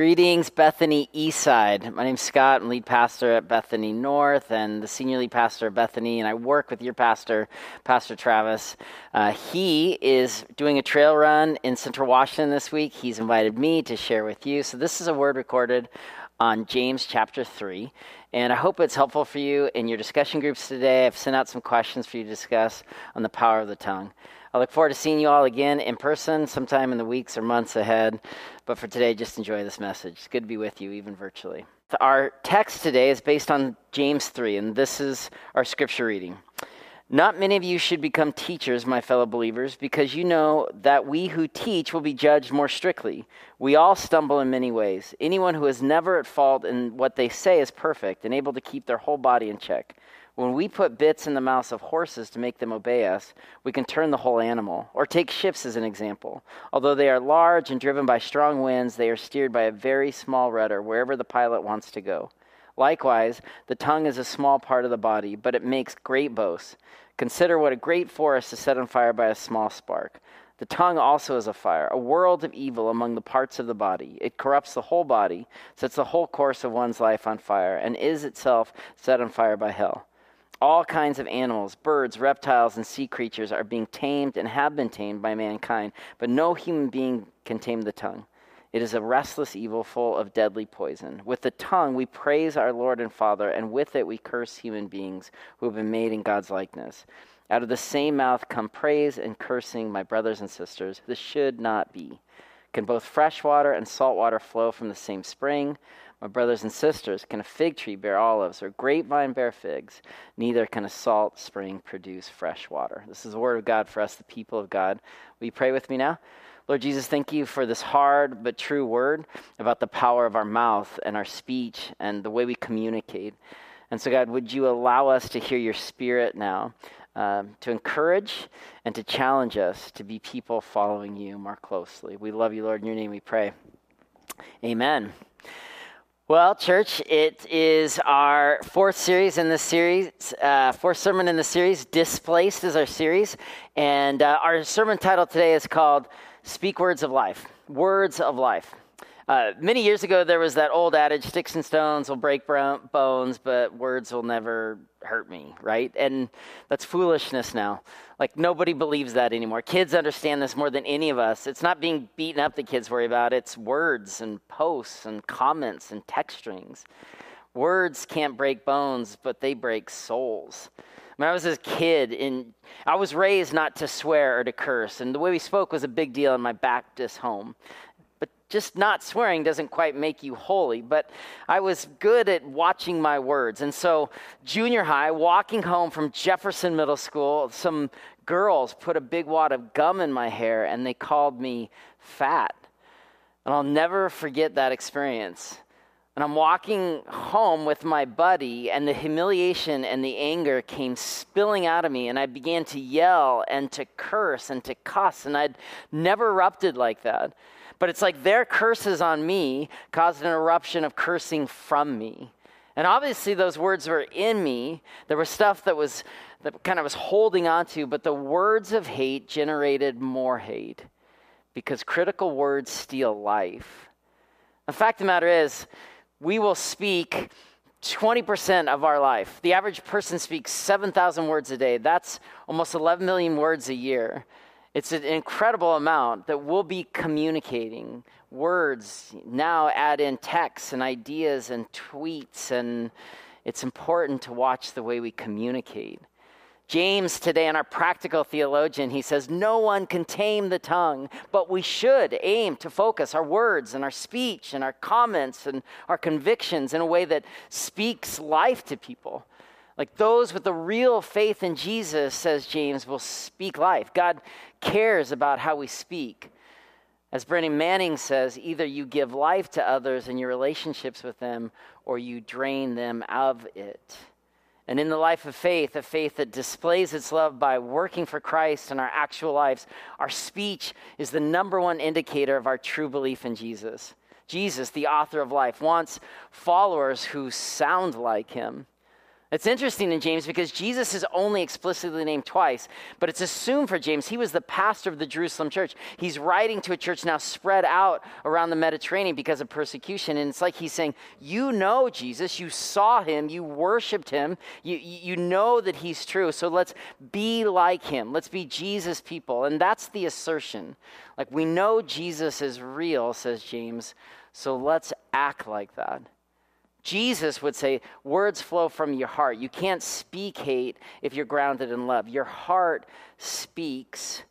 Greetings, Bethany Eastside. My name's Scott. I'm lead pastor at Bethany North and the senior lead pastor at Bethany, and I work with your pastor, Pastor Travis. Uh, he is doing a trail run in Central Washington this week. He's invited me to share with you. So, this is a word recorded on James chapter 3. And I hope it's helpful for you in your discussion groups today. I've sent out some questions for you to discuss on the power of the tongue. I look forward to seeing you all again in person sometime in the weeks or months ahead. But for today, just enjoy this message. It's good to be with you, even virtually. Our text today is based on James 3, and this is our scripture reading. Not many of you should become teachers, my fellow believers, because you know that we who teach will be judged more strictly. We all stumble in many ways. Anyone who is never at fault in what they say is perfect and able to keep their whole body in check. When we put bits in the mouths of horses to make them obey us, we can turn the whole animal. Or take ships as an example. Although they are large and driven by strong winds, they are steered by a very small rudder wherever the pilot wants to go. Likewise, the tongue is a small part of the body, but it makes great boasts. Consider what a great forest is set on fire by a small spark. The tongue also is a fire, a world of evil among the parts of the body. It corrupts the whole body, sets the whole course of one's life on fire, and is itself set on fire by hell. All kinds of animals, birds, reptiles, and sea creatures are being tamed and have been tamed by mankind, but no human being can tame the tongue. It is a restless evil full of deadly poison. With the tongue we praise our Lord and Father, and with it we curse human beings who have been made in God's likeness. Out of the same mouth come praise and cursing, my brothers and sisters. This should not be. Can both fresh water and salt water flow from the same spring? My brothers and sisters, can a fig tree bear olives or grapevine bear figs? Neither can a salt spring produce fresh water. This is the word of God for us, the people of God. Will you pray with me now? Lord Jesus, thank you for this hard but true word about the power of our mouth and our speech and the way we communicate. And so, God, would you allow us to hear your spirit now um, to encourage and to challenge us to be people following you more closely? We love you, Lord. In your name we pray. Amen. Well, church, it is our fourth series in this series, uh, fourth sermon in the series. Displaced is our series. And uh, our sermon title today is called Speak Words of Life. Words of Life. Uh, many years ago, there was that old adage sticks and stones will break bones, but words will never hurt me, right? And that's foolishness now. Like, nobody believes that anymore. Kids understand this more than any of us. It's not being beaten up that kids worry about, it's words and posts and comments and text strings. Words can't break bones, but they break souls. When I was a kid, in, I was raised not to swear or to curse, and the way we spoke was a big deal in my Baptist home just not swearing doesn't quite make you holy, but I was good at watching my words. And so, junior high, walking home from Jefferson Middle School, some girls put a big wad of gum in my hair and they called me fat. And I'll never forget that experience. And I'm walking home with my buddy, and the humiliation and the anger came spilling out of me, and I began to yell and to curse and to cuss, and I'd never erupted like that. But it's like their curses on me caused an eruption of cursing from me. And obviously, those words were in me. There was stuff that was that kind of was holding on to, but the words of hate generated more hate because critical words steal life. The fact of the matter is, we will speak 20% of our life. The average person speaks 7,000 words a day. That's almost 11 million words a year. It's an incredible amount that we'll be communicating. Words now add in texts and ideas and tweets, and it's important to watch the way we communicate. James, today, in our practical theologian, he says, No one can tame the tongue, but we should aim to focus our words and our speech and our comments and our convictions in a way that speaks life to people. Like those with the real faith in Jesus, says James, will speak life. God cares about how we speak. As Brennan Manning says, either you give life to others in your relationships with them or you drain them of it. And in the life of faith, a faith that displays its love by working for Christ in our actual lives, our speech is the number one indicator of our true belief in Jesus. Jesus, the author of life, wants followers who sound like him. It's interesting in James because Jesus is only explicitly named twice, but it's assumed for James he was the pastor of the Jerusalem church. He's writing to a church now spread out around the Mediterranean because of persecution. And it's like he's saying, You know Jesus, you saw him, you worshiped him, you, you know that he's true. So let's be like him. Let's be Jesus people. And that's the assertion. Like we know Jesus is real, says James, so let's act like that. Jesus would say, words flow from your heart. You can't speak hate if you're grounded in love. Your heart speaks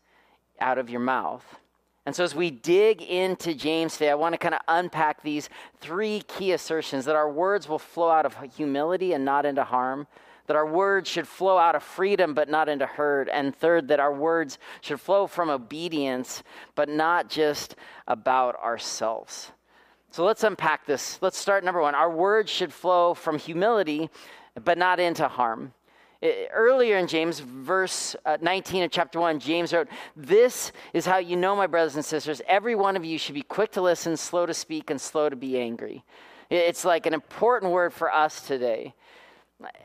out of your mouth. And so, as we dig into James today, I want to kind of unpack these three key assertions that our words will flow out of humility and not into harm, that our words should flow out of freedom but not into hurt, and third, that our words should flow from obedience but not just about ourselves. So let's unpack this. Let's start number one. Our words should flow from humility, but not into harm. Earlier in James, verse uh, 19 of chapter 1, James wrote, This is how you know, my brothers and sisters, every one of you should be quick to listen, slow to speak, and slow to be angry. It's like an important word for us today.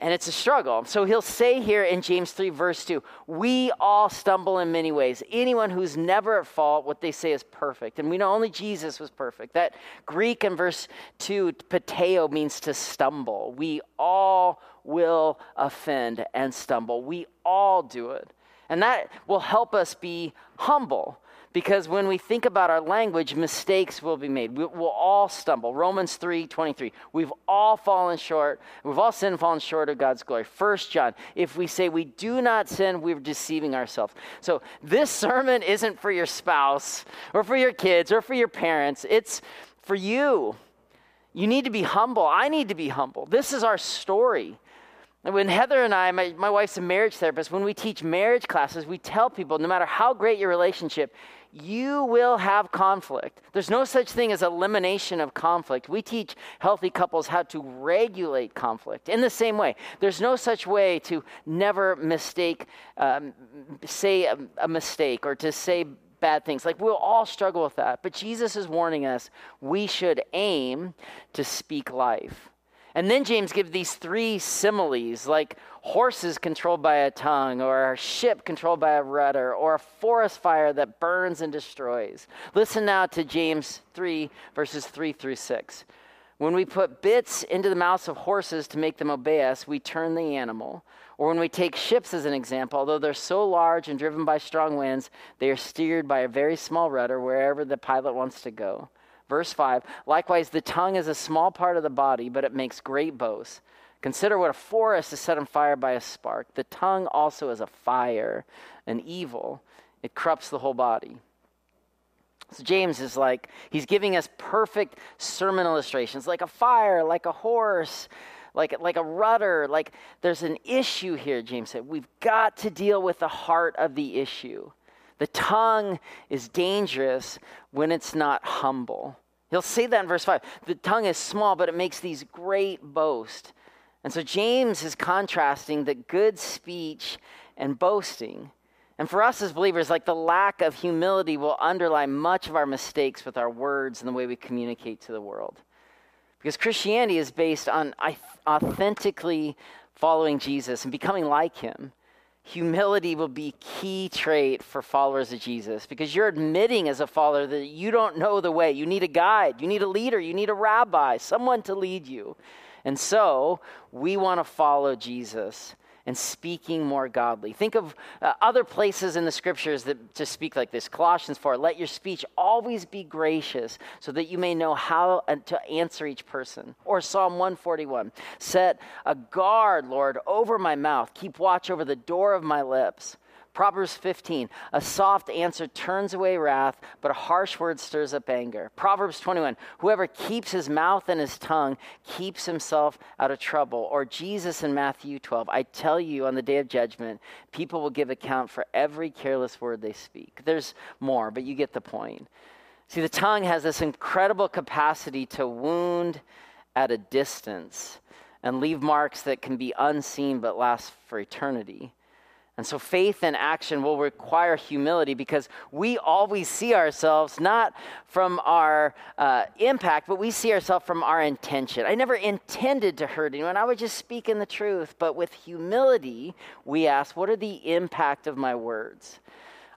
And it's a struggle. So he'll say here in James 3, verse 2, we all stumble in many ways. Anyone who's never at fault, what they say is perfect. And we know only Jesus was perfect. That Greek in verse 2, pateo, means to stumble. We all will offend and stumble. We all do it. And that will help us be humble because when we think about our language, mistakes will be made. We, will all stumble. Romans 3 23. We've all fallen short. We've all sinned, fallen short of God's glory. First John, if we say we do not sin, we're deceiving ourselves. So this sermon isn't for your spouse or for your kids or for your parents, it's for you. You need to be humble. I need to be humble. This is our story. When Heather and I, my, my wife's a marriage therapist, when we teach marriage classes, we tell people no matter how great your relationship, you will have conflict. There's no such thing as elimination of conflict. We teach healthy couples how to regulate conflict. In the same way, there's no such way to never mistake, um, say a, a mistake or to say bad things. Like we'll all struggle with that. But Jesus is warning us we should aim to speak life. And then James gives these three similes, like horses controlled by a tongue, or a ship controlled by a rudder, or a forest fire that burns and destroys. Listen now to James 3, verses 3 through 6. When we put bits into the mouths of horses to make them obey us, we turn the animal. Or when we take ships as an example, although they're so large and driven by strong winds, they are steered by a very small rudder wherever the pilot wants to go. Verse 5 Likewise, the tongue is a small part of the body, but it makes great boasts. Consider what a forest is set on fire by a spark. The tongue also is a fire, an evil. It corrupts the whole body. So James is like, he's giving us perfect sermon illustrations, like a fire, like a horse, like, like a rudder. Like there's an issue here, James said. We've got to deal with the heart of the issue. The tongue is dangerous when it's not humble. He'll say that in verse 5. The tongue is small, but it makes these great boasts. And so James is contrasting the good speech and boasting. And for us as believers, like the lack of humility will underlie much of our mistakes with our words and the way we communicate to the world. Because Christianity is based on authentically following Jesus and becoming like him humility will be key trait for followers of Jesus because you're admitting as a follower that you don't know the way. You need a guide, you need a leader, you need a rabbi, someone to lead you. And so we want to follow Jesus and speaking more godly. Think of uh, other places in the scriptures that just speak like this. Colossians 4 Let your speech always be gracious so that you may know how to answer each person. Or Psalm 141 Set a guard, Lord, over my mouth, keep watch over the door of my lips. Proverbs 15, a soft answer turns away wrath, but a harsh word stirs up anger. Proverbs 21, whoever keeps his mouth and his tongue keeps himself out of trouble. Or Jesus in Matthew 12, I tell you on the day of judgment, people will give account for every careless word they speak. There's more, but you get the point. See, the tongue has this incredible capacity to wound at a distance and leave marks that can be unseen but last for eternity. And so faith and action will require humility because we always see ourselves not from our uh, impact, but we see ourselves from our intention. I never intended to hurt anyone. I was just speaking the truth. But with humility, we ask, what are the impact of my words?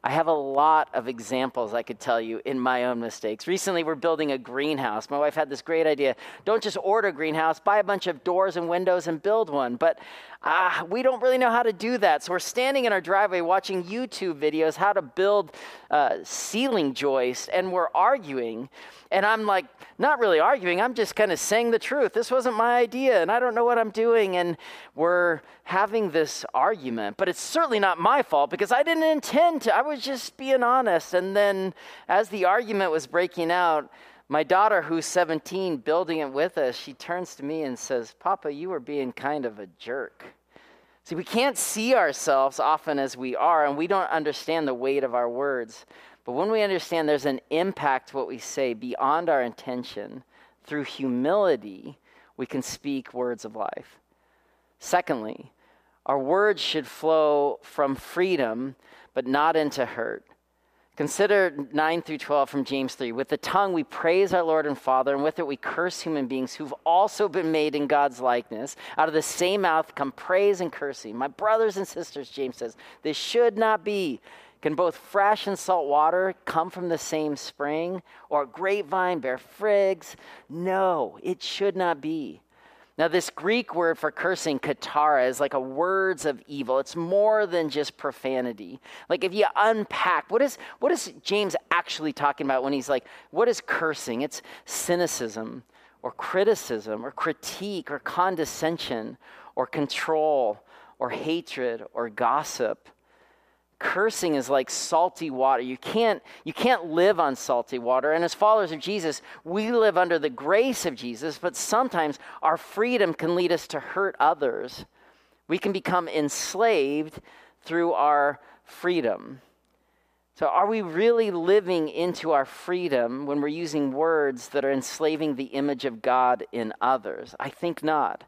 I have a lot of examples I could tell you in my own mistakes. Recently, we're building a greenhouse. My wife had this great idea. Don't just order a greenhouse, buy a bunch of doors and windows and build one. But ah, we don't really know how to do that. So we're standing in our driveway watching YouTube videos how to build uh, ceiling joists, and we're arguing. And I'm like, not really arguing, I'm just kind of saying the truth. This wasn't my idea, and I don't know what I'm doing. And we're having this argument, but it's certainly not my fault because I didn't intend to. I was just being honest. And then as the argument was breaking out, my daughter, who's 17, building it with us, she turns to me and says, Papa, you were being kind of a jerk. See, we can't see ourselves often as we are, and we don't understand the weight of our words. But when we understand there's an impact what we say beyond our intention, through humility, we can speak words of life. Secondly, our words should flow from freedom, but not into hurt. Consider 9 through 12 from James 3. With the tongue we praise our Lord and Father, and with it we curse human beings who've also been made in God's likeness. Out of the same mouth come praise and cursing. My brothers and sisters, James says, this should not be. Can both fresh and salt water come from the same spring, or grapevine bear figs? No, it should not be. Now, this Greek word for cursing, katara, is like a words of evil. It's more than just profanity. Like if you unpack, what is what is James actually talking about when he's like, what is cursing? It's cynicism or criticism or critique or condescension or control or hatred or gossip cursing is like salty water. You can't you can't live on salty water. And as followers of jesus we live under the grace of jesus but sometimes our freedom can lead us to hurt others. We can become enslaved through our freedom. So are we really living into our freedom when we're using words that are enslaving the image of god in others? I think not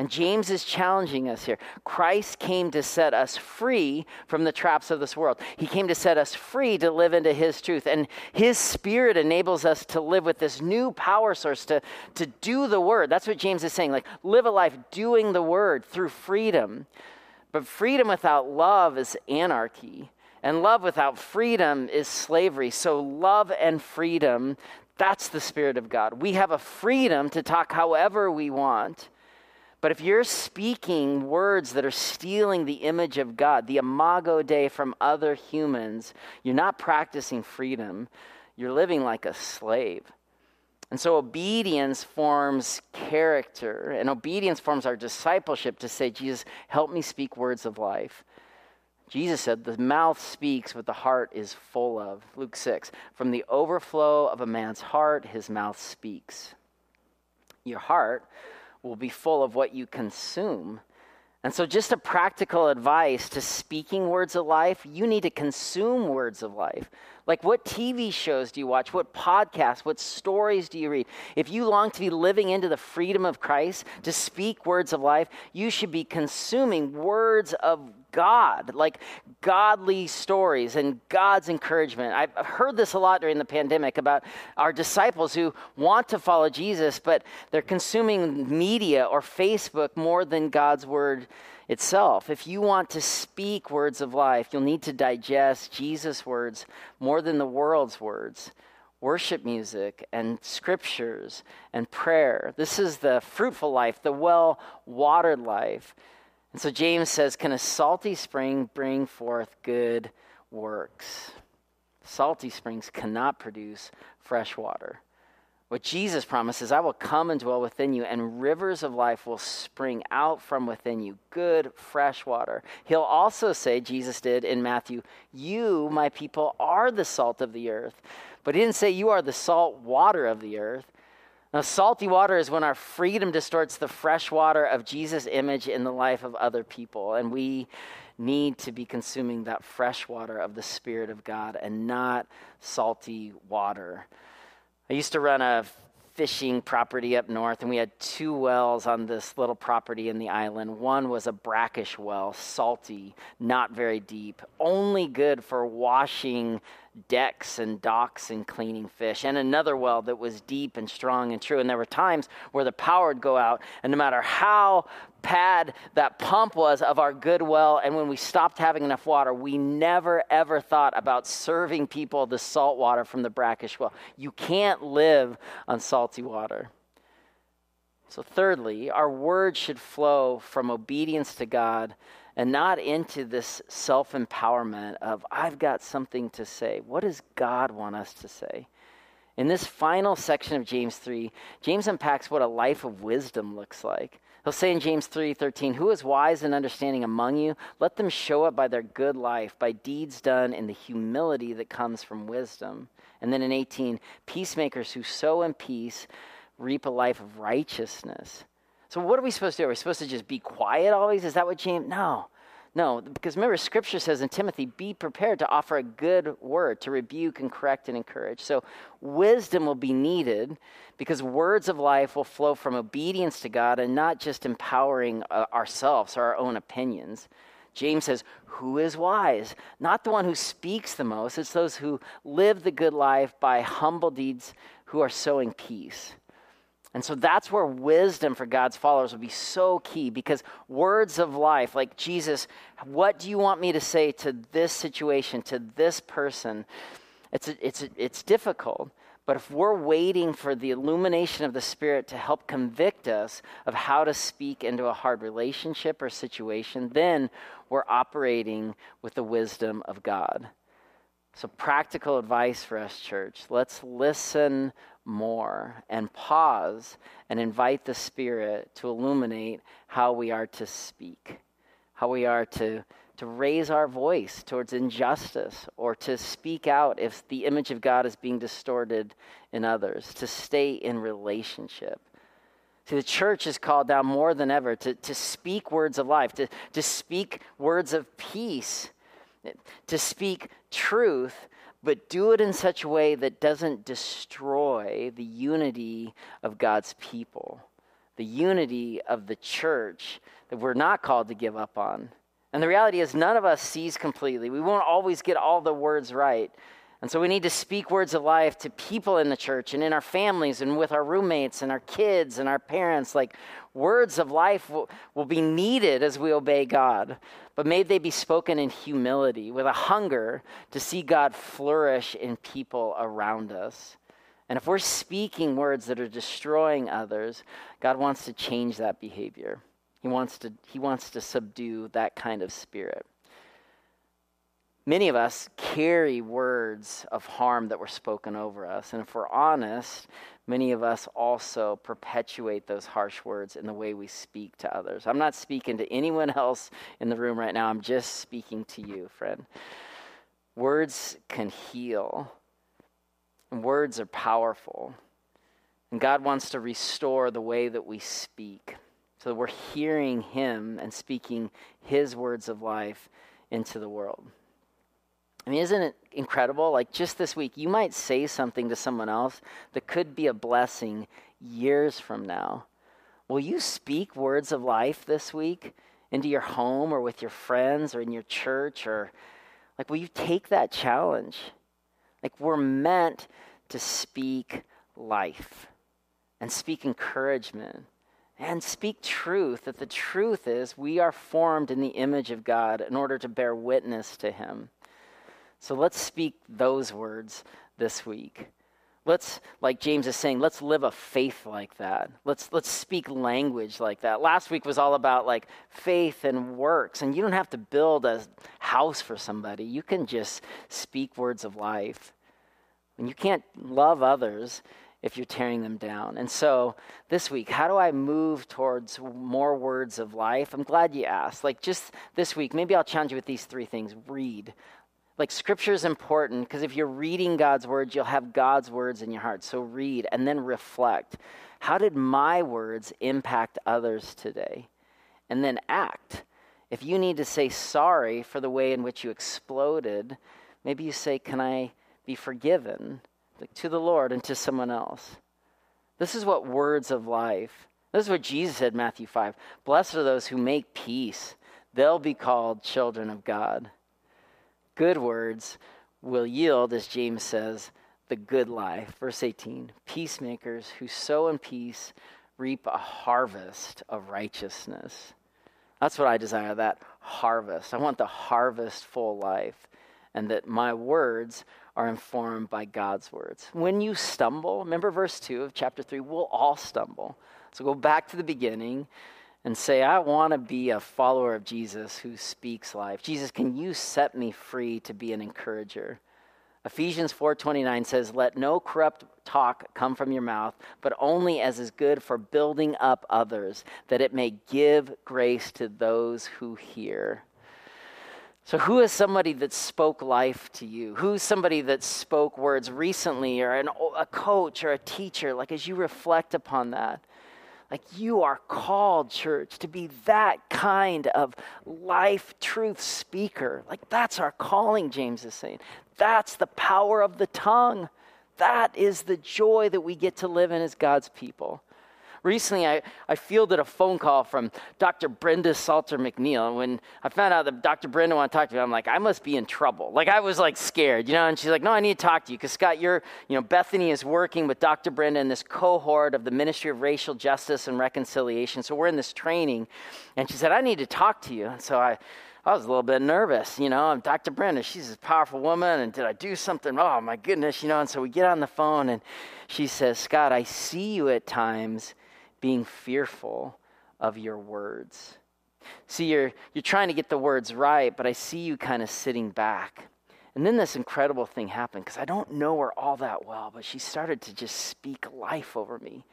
and James is challenging us here. Christ came to set us free from the traps of this world. He came to set us free to live into his truth. And his spirit enables us to live with this new power source to, to do the word. That's what James is saying. Like, live a life doing the word through freedom. But freedom without love is anarchy. And love without freedom is slavery. So, love and freedom, that's the Spirit of God. We have a freedom to talk however we want but if you're speaking words that are stealing the image of God, the imago Dei from other humans, you're not practicing freedom. You're living like a slave. And so obedience forms character, and obedience forms our discipleship to say, Jesus, help me speak words of life. Jesus said, The mouth speaks what the heart is full of. Luke 6. From the overflow of a man's heart, his mouth speaks. Your heart will be full of what you consume. And so, just a practical advice to speaking words of life, you need to consume words of life. Like, what TV shows do you watch? What podcasts? What stories do you read? If you long to be living into the freedom of Christ, to speak words of life, you should be consuming words of God, like godly stories and God's encouragement. I've heard this a lot during the pandemic about our disciples who want to follow Jesus, but they're consuming media or Facebook more than God's word itself. If you want to speak words of life, you'll need to digest Jesus' words more than the world's words. Worship music and scriptures and prayer. This is the fruitful life, the well watered life. And so James says, Can a salty spring bring forth good works? Salty springs cannot produce fresh water. What Jesus promises, I will come and dwell within you, and rivers of life will spring out from within you, good, fresh water. He'll also say, Jesus did in Matthew, You, my people, are the salt of the earth. But he didn't say, You are the salt water of the earth. Now, salty water is when our freedom distorts the fresh water of Jesus' image in the life of other people. And we need to be consuming that fresh water of the Spirit of God and not salty water. I used to run a fishing property up north, and we had two wells on this little property in the island. One was a brackish well, salty, not very deep, only good for washing decks and docks and cleaning fish, and another well that was deep and strong and true. And there were times where the power would go out, and no matter how pad that pump was of our good well, and when we stopped having enough water, we never ever thought about serving people the salt water from the brackish well. You can't live on salty water. So, thirdly, our words should flow from obedience to God and not into this self empowerment of, I've got something to say. What does God want us to say? In this final section of James 3, James unpacks what a life of wisdom looks like. He'll say in James 3:13, "Who is wise and understanding among you? Let them show it by their good life, by deeds done in the humility that comes from wisdom." And then in 18, "Peacemakers who sow in peace reap a life of righteousness." So what are we supposed to do? Are we supposed to just be quiet always? Is that what James? No. No, because remember, Scripture says in Timothy, be prepared to offer a good word, to rebuke and correct and encourage. So, wisdom will be needed because words of life will flow from obedience to God and not just empowering uh, ourselves or our own opinions. James says, Who is wise? Not the one who speaks the most, it's those who live the good life by humble deeds who are sowing peace. And so that's where wisdom for God's followers will be so key because words of life, like Jesus, what do you want me to say to this situation, to this person? It's, a, it's, a, it's difficult. But if we're waiting for the illumination of the Spirit to help convict us of how to speak into a hard relationship or situation, then we're operating with the wisdom of God. So, practical advice for us, church. Let's listen more and pause and invite the Spirit to illuminate how we are to speak, how we are to, to raise our voice towards injustice or to speak out if the image of God is being distorted in others, to stay in relationship. See, the church is called now more than ever to, to speak words of life, to, to speak words of peace, to speak truth but do it in such a way that doesn't destroy the unity of God's people, the unity of the church that we're not called to give up on. And the reality is, none of us sees completely. We won't always get all the words right. And so we need to speak words of life to people in the church and in our families and with our roommates and our kids and our parents. Like words of life will, will be needed as we obey God, but may they be spoken in humility with a hunger to see God flourish in people around us. And if we're speaking words that are destroying others, God wants to change that behavior. He wants to, he wants to subdue that kind of spirit. Many of us carry words of harm that were spoken over us. And if we're honest, many of us also perpetuate those harsh words in the way we speak to others. I'm not speaking to anyone else in the room right now, I'm just speaking to you, friend. Words can heal, words are powerful. And God wants to restore the way that we speak so that we're hearing Him and speaking His words of life into the world. I mean, isn't it incredible? Like just this week, you might say something to someone else that could be a blessing years from now. Will you speak words of life this week into your home or with your friends or in your church? Or like, will you take that challenge? Like, we're meant to speak life and speak encouragement and speak truth. That the truth is, we are formed in the image of God in order to bear witness to Him. So let's speak those words this week. Let's, like James is saying, let's live a faith like that. Let's, let's speak language like that. Last week was all about like faith and works, and you don't have to build a house for somebody. You can just speak words of life. And you can't love others if you're tearing them down. And so this week, how do I move towards more words of life? I'm glad you asked. Like just this week, maybe I'll challenge you with these three things read. Like scripture is important because if you're reading God's words, you'll have God's words in your heart. So read and then reflect. How did my words impact others today? And then act. If you need to say sorry for the way in which you exploded, maybe you say, Can I be forgiven? Like to the Lord and to someone else. This is what words of life. This is what Jesus said, Matthew 5. Blessed are those who make peace, they'll be called children of God. Good words will yield, as James says, the good life. Verse 18 Peacemakers who sow in peace reap a harvest of righteousness. That's what I desire that harvest. I want the harvest full life, and that my words are informed by God's words. When you stumble, remember verse 2 of chapter 3, we'll all stumble. So go back to the beginning and say, I want to be a follower of Jesus who speaks life. Jesus, can you set me free to be an encourager? Ephesians 4:29 says, "Let no corrupt talk come from your mouth, but only as is good for building up others, that it may give grace to those who hear." So, who is somebody that spoke life to you? Who's somebody that spoke words recently, or an, a coach or a teacher? Like, as you reflect upon that, like you are called, church, to be that kind of life truth speaker. Like that's our calling, James is saying. That's the power of the tongue. That is the joy that we get to live in as God's people. Recently, I, I fielded a phone call from Dr. Brenda Salter McNeil. And when I found out that Dr. Brenda wanted to talk to me, I'm like, I must be in trouble. Like, I was like scared, you know? And she's like, No, I need to talk to you. Because, Scott, you're, you know, Bethany is working with Dr. Brenda in this cohort of the Ministry of Racial Justice and Reconciliation. So we're in this training. And she said, I need to talk to you. And so I, I was a little bit nervous, you know. I'm Dr. Brenda, she's a powerful woman, and did I do something? Oh my goodness, you know. And so we get on the phone, and she says, Scott, I see you at times being fearful of your words. See, you're, you're trying to get the words right, but I see you kind of sitting back. And then this incredible thing happened because I don't know her all that well, but she started to just speak life over me.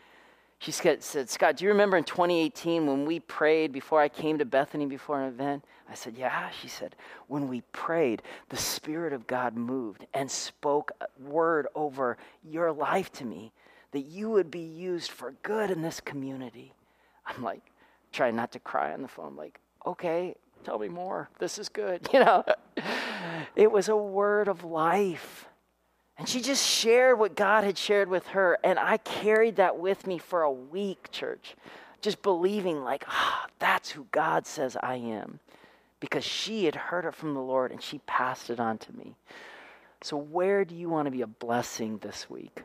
She said, Scott, do you remember in 2018 when we prayed before I came to Bethany before an event? I said, Yeah. She said, When we prayed, the Spirit of God moved and spoke a word over your life to me that you would be used for good in this community. I'm like, trying not to cry on the phone, like, okay, tell me more. This is good. You know, it was a word of life. And she just shared what God had shared with her. And I carried that with me for a week, church, just believing, like, ah, oh, that's who God says I am. Because she had heard it from the Lord and she passed it on to me. So, where do you want to be a blessing this week?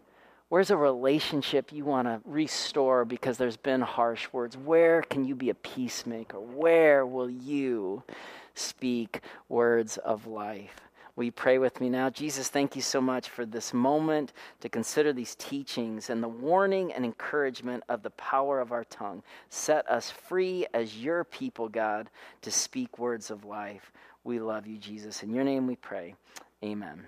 Where's a relationship you want to restore because there's been harsh words? Where can you be a peacemaker? Where will you speak words of life? Will you pray with me now? Jesus, thank you so much for this moment to consider these teachings and the warning and encouragement of the power of our tongue. Set us free as your people, God, to speak words of life. We love you, Jesus. In your name we pray. Amen.